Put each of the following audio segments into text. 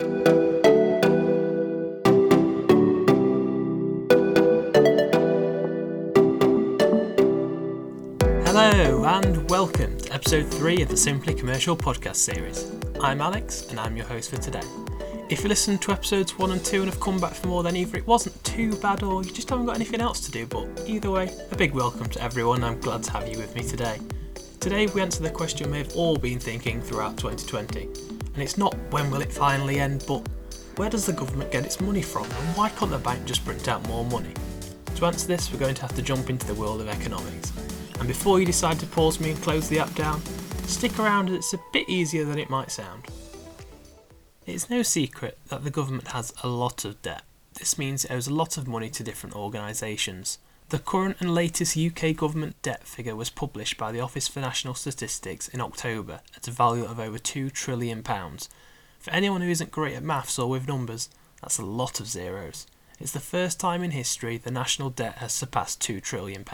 Hello, and welcome to episode 3 of the Simply Commercial podcast series. I'm Alex, and I'm your host for today. If you listened to episodes 1 and 2 and have come back for more, then either it wasn't too bad or you just haven't got anything else to do, but either way, a big welcome to everyone. I'm glad to have you with me today. Today, we answer the question we have all been thinking throughout 2020, and it's not when will it finally end, but where does the government get its money from, and why can't the bank just print out more money? To answer this, we're going to have to jump into the world of economics. And before you decide to pause me and close the app down, stick around as it's a bit easier than it might sound. It's no secret that the government has a lot of debt. This means it owes a lot of money to different organisations. The current and latest UK government debt figure was published by the Office for National Statistics in October at a value of over £2 trillion. For anyone who isn't great at maths or with numbers, that's a lot of zeros. It's the first time in history the national debt has surpassed £2 trillion.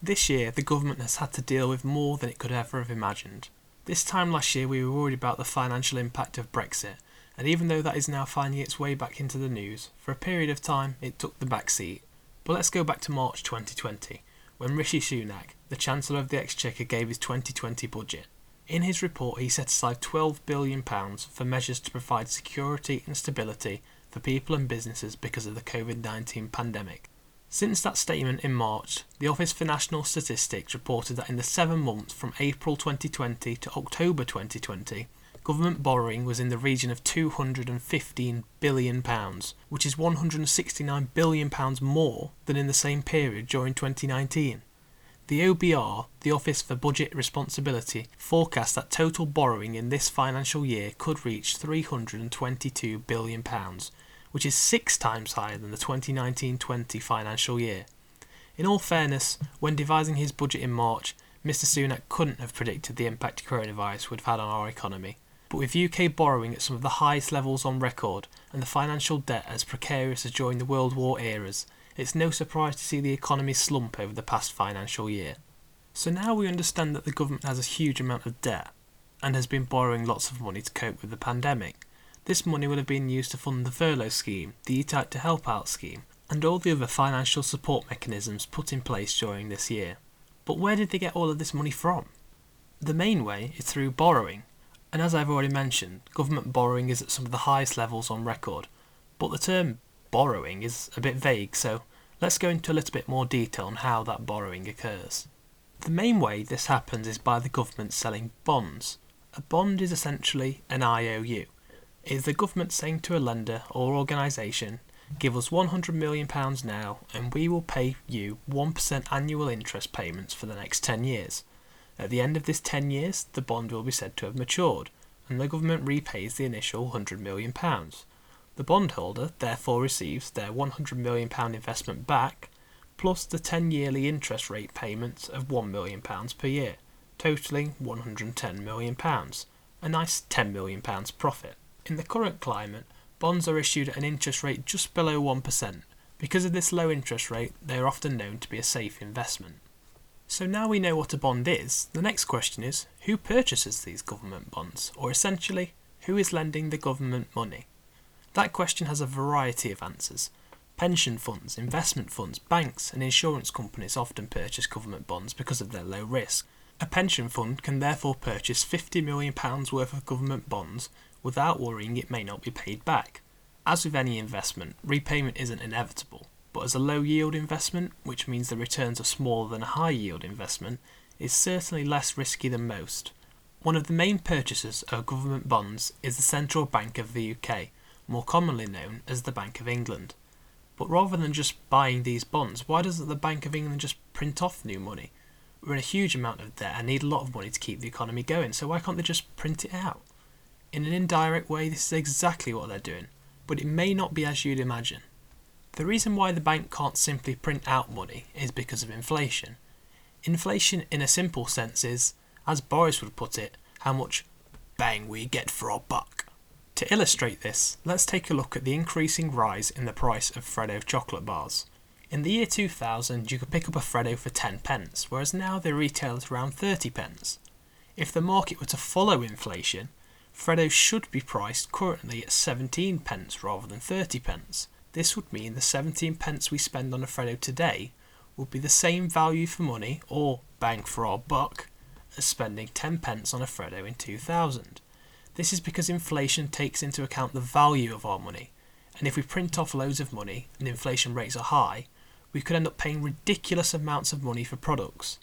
This year, the government has had to deal with more than it could ever have imagined. This time last year, we were worried about the financial impact of Brexit, and even though that is now finding its way back into the news, for a period of time it took the back seat. But let's go back to March 2020, when Rishi Sunak, the Chancellor of the Exchequer, gave his 2020 budget. In his report, he set aside £12 billion for measures to provide security and stability for people and businesses because of the COVID 19 pandemic. Since that statement in March, the Office for National Statistics reported that in the seven months from April 2020 to October 2020, government borrowing was in the region of £215 billion, which is £169 billion more than in the same period during 2019. The OBR, the Office for Budget Responsibility, forecast that total borrowing in this financial year could reach £322 billion, which is six times higher than the 2019 20 financial year. In all fairness, when devising his budget in March, Mr Sunak couldn't have predicted the impact coronavirus would have had on our economy. But with UK borrowing at some of the highest levels on record and the financial debt as precarious as during the World War eras, it's no surprise to see the economy slump over the past financial year. So now we understand that the government has a huge amount of debt and has been borrowing lots of money to cope with the pandemic. This money would have been used to fund the furlough scheme, the Eat Out to Help Out scheme, and all the other financial support mechanisms put in place during this year. But where did they get all of this money from? The main way is through borrowing, and as I've already mentioned, government borrowing is at some of the highest levels on record. But the term borrowing is a bit vague, so let's go into a little bit more detail on how that borrowing occurs. The main way this happens is by the government selling bonds. A bond is essentially an IOU, is the government saying to a lender or organisation, give us £100 million now and we will pay you 1% annual interest payments for the next 10 years. At the end of this 10 years, the bond will be said to have matured, and the government repays the initial £100 million. The bondholder therefore receives their £100 million investment back, plus the 10 yearly interest rate payments of £1 million per year, totalling £110 million, a nice £10 million profit. In the current climate, bonds are issued at an interest rate just below 1%. Because of this low interest rate, they are often known to be a safe investment. So now we know what a bond is, the next question is who purchases these government bonds, or essentially, who is lending the government money? That question has a variety of answers. Pension funds, investment funds, banks, and insurance companies often purchase government bonds because of their low risk. A pension fund can therefore purchase £50 million worth of government bonds without worrying it may not be paid back. As with any investment, repayment isn't inevitable, but as a low yield investment, which means the returns are smaller than a high yield investment, is certainly less risky than most. One of the main purchasers of government bonds is the Central Bank of the UK, more commonly known as the Bank of England. But rather than just buying these bonds, why doesn't the Bank of England just print off new money? We're in a huge amount of debt and need a lot of money to keep the economy going, so why can't they just print it out? In an indirect way, this is exactly what they're doing, but it may not be as you'd imagine. The reason why the bank can't simply print out money is because of inflation. Inflation, in a simple sense, is, as Boris would put it, how much bang we get for our buck. To illustrate this, let's take a look at the increasing rise in the price of Freddo chocolate bars. In the year 2000, you could pick up a Freddo for 10 pence, whereas now they retail at around 30 pence. If the market were to follow inflation, Freddo should be priced currently at 17 pence rather than 30 pence. This would mean the 17 pence we spend on a Freddo today would be the same value for money, or bang for our buck, as spending 10 pence on a Freddo in 2000. This is because inflation takes into account the value of our money, and if we print off loads of money and inflation rates are high, we could end up paying ridiculous amounts of money for products.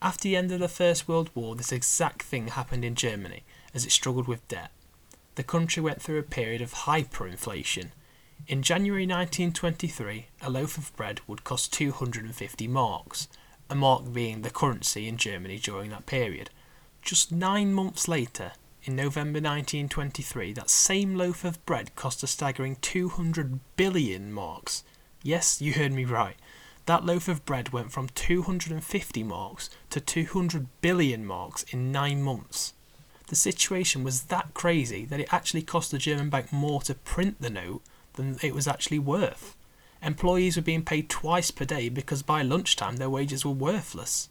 After the end of the First World War, this exact thing happened in Germany as it struggled with debt. The country went through a period of hyperinflation. In January 1923, a loaf of bread would cost 250 marks, a mark being the currency in Germany during that period. Just nine months later, in November 1923, that same loaf of bread cost a staggering 200 billion marks. Yes, you heard me right. That loaf of bread went from 250 marks to 200 billion marks in nine months. The situation was that crazy that it actually cost the German bank more to print the note than it was actually worth. Employees were being paid twice per day because by lunchtime their wages were worthless.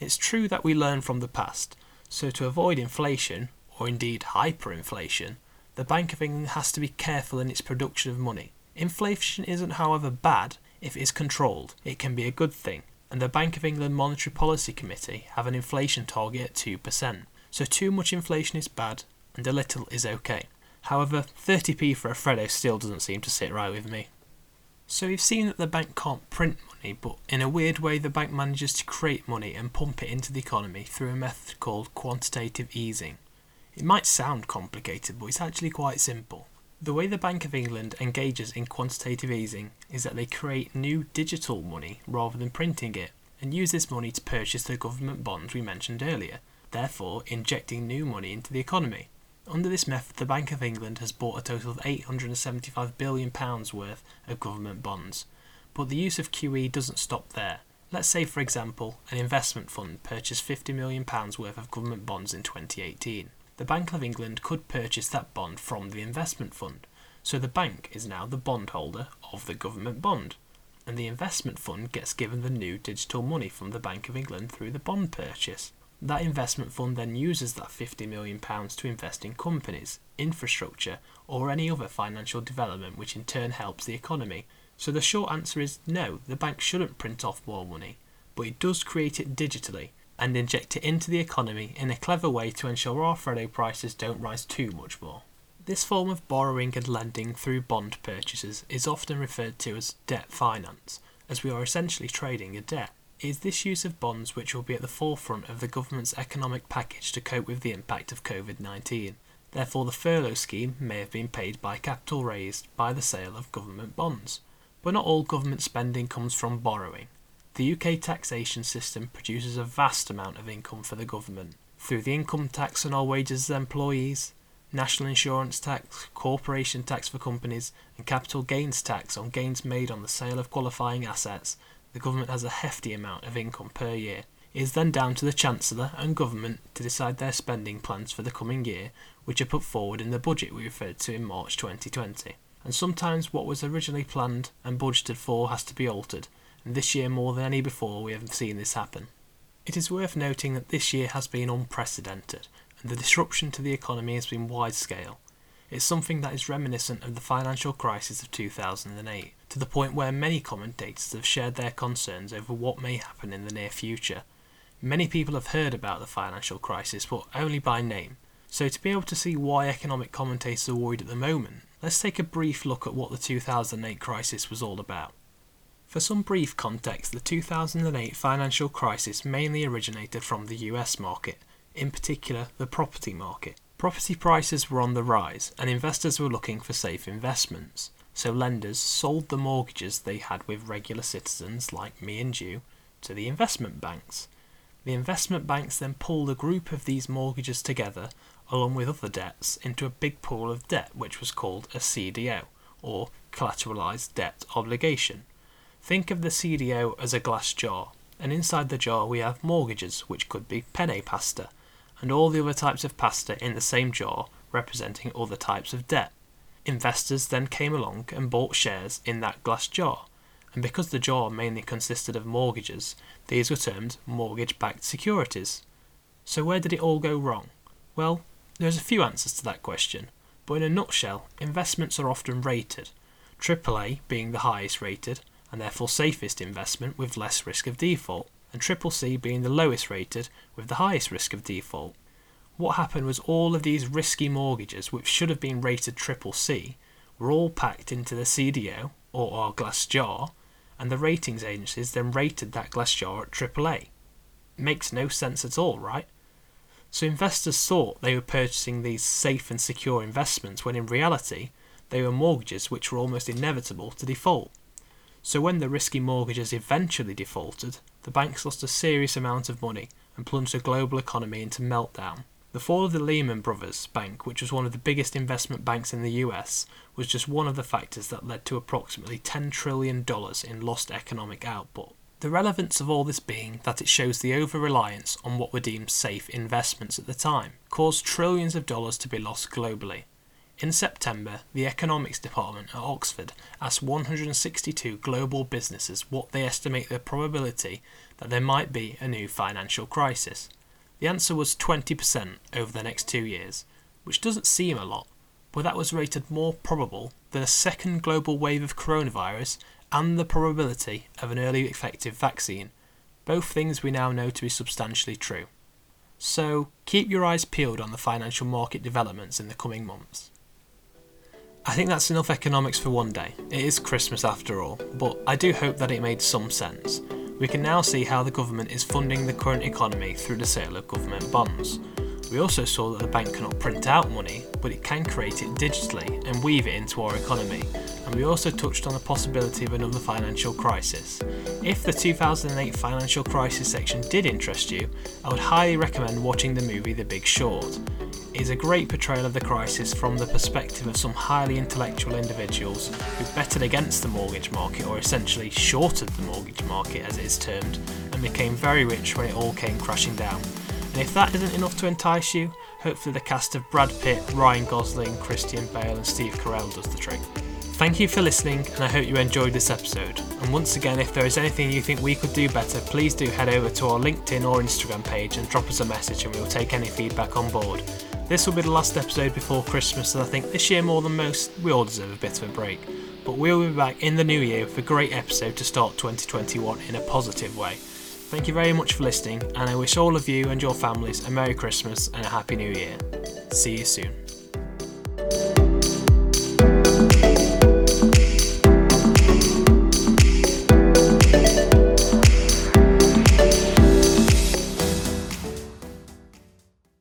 It's true that we learn from the past, so to avoid inflation, or indeed hyperinflation, the Bank of England has to be careful in its production of money. Inflation isn't, however, bad if it is controlled, it can be a good thing, and the Bank of England Monetary Policy Committee have an inflation target at 2%. So too much inflation is bad, and a little is okay. However, 30p for a Freddo still doesn't seem to sit right with me. So we've seen that the bank can't print money, but in a weird way the bank manages to create money and pump it into the economy through a method called quantitative easing. It might sound complicated, but it's actually quite simple. The way the Bank of England engages in quantitative easing is that they create new digital money rather than printing it, and use this money to purchase the government bonds we mentioned earlier, therefore injecting new money into the economy. Under this method, the Bank of England has bought a total of £875 billion worth of government bonds. But the use of QE doesn't stop there. Let's say, for example, an investment fund purchased £50 million worth of government bonds in 2018 the Bank of England could purchase that bond from the investment fund. So the bank is now the bondholder of the government bond, and the investment fund gets given the new digital money from the Bank of England through the bond purchase. That investment fund then uses that £50 million to invest in companies, infrastructure, or any other financial development which in turn helps the economy. So the short answer is no, the bank shouldn't print off more money, but it does create it digitally and inject it into the economy in a clever way to ensure our Freddo prices don't rise too much more. This form of borrowing and lending through bond purchases is often referred to as debt finance, as we are essentially trading a debt. Is this use of bonds which will be at the forefront of the government's economic package to cope with the impact of COVID 19. Therefore, the furlough scheme may have been paid by capital raised by the sale of government bonds. But not all government spending comes from borrowing. The UK taxation system produces a vast amount of income for the government through the income tax on all wages of employees, national insurance tax, corporation tax for companies, and capital gains tax on gains made on the sale of qualifying assets. The government has a hefty amount of income per year. It is then down to the Chancellor and government to decide their spending plans for the coming year, which are put forward in the budget we referred to in March 2020. And sometimes what was originally planned and budgeted for has to be altered and this year more than any before we have seen this happen. It is worth noting that this year has been unprecedented, and the disruption to the economy has been wide scale. It's something that is reminiscent of the financial crisis of 2008, to the point where many commentators have shared their concerns over what may happen in the near future. Many people have heard about the financial crisis, but only by name. So, to be able to see why economic commentators are worried at the moment, let's take a brief look at what the 2008 crisis was all about. For some brief context, the 2008 financial crisis mainly originated from the US market, in particular the property market. Property prices were on the rise, and investors were looking for safe investments, so lenders sold the mortgages they had with regular citizens like me and you to the investment banks. The investment banks then pulled a group of these mortgages together, along with other debts, into a big pool of debt which was called a CDO, or Collateralized Debt Obligation. Think of the CDO as a glass jar, and inside the jar we have mortgages, which could be penne pasta, and all the other types of pasta in the same jar representing other types of debt. Investors then came along and bought shares in that glass jar, and because the jar mainly consisted of mortgages, these were termed mortgage backed securities. So, where did it all go wrong? Well, There's a few answers to that question, but in a nutshell, investments are often rated, AAA being the highest rated and therefore safest investment with less risk of default, and CCC being the lowest rated with the highest risk of default. What happened was all of these risky mortgages, which should have been rated triple C, were all packed into the CDO or our glass jar, and the ratings agencies then rated that glass jar at AAA. Makes no sense at all, right? So investors thought they were purchasing these safe and secure investments when in reality they were mortgages which were almost inevitable to default. So when the risky mortgages eventually defaulted, the banks lost a serious amount of money and plunged the global economy into meltdown. The fall of the Lehman Brothers Bank, which was one of the biggest investment banks in the US, was just one of the factors that led to approximately $10 trillion in lost economic output. The relevance of all this being that it shows the over reliance on what were deemed safe investments at the time caused trillions of dollars to be lost globally. In September, the Economics Department at Oxford asked 162 global businesses what they estimate the probability that there might be a new financial crisis. The answer was 20% over the next two years, which doesn't seem a lot, but that was rated more probable than a second global wave of coronavirus and the probability of an early effective vaccine, both things we now know to be substantially true. So keep your eyes peeled on the financial market developments in the coming months. I think that's enough economics for one day. It is Christmas after all, but I do hope that it made some sense. We can now see how the government is funding the current economy through the sale of government bonds. We also saw that the bank cannot print out money, but it can create it digitally and weave it into our economy. And we also touched on the possibility of another financial crisis. If the 2008 financial crisis section did interest you, I would highly recommend watching the movie The Big Short is a great portrayal of the crisis from the perspective of some highly intellectual individuals who betted against the mortgage market, or essentially shorted the mortgage market as it is termed, and became very rich when it all came crashing down. And if that isn't enough to entice you, hopefully the cast of Brad Pitt, Ryan Gosling, Christian Bale, and Steve Carell does the trick. Thank you for listening, and I hope you enjoyed this episode. And once again, if there is anything you think we could do better, please do head over to our LinkedIn or Instagram page and drop us a message, and we will take any feedback on board. This will be the last episode before Christmas, and I think this year more than most, we all deserve a bit of a break. But we'll be back in the new year with a great episode to start 2021 in a positive way. Thank you very much for listening, and I wish all of you and your families a Merry Christmas and a Happy New Year. See you soon.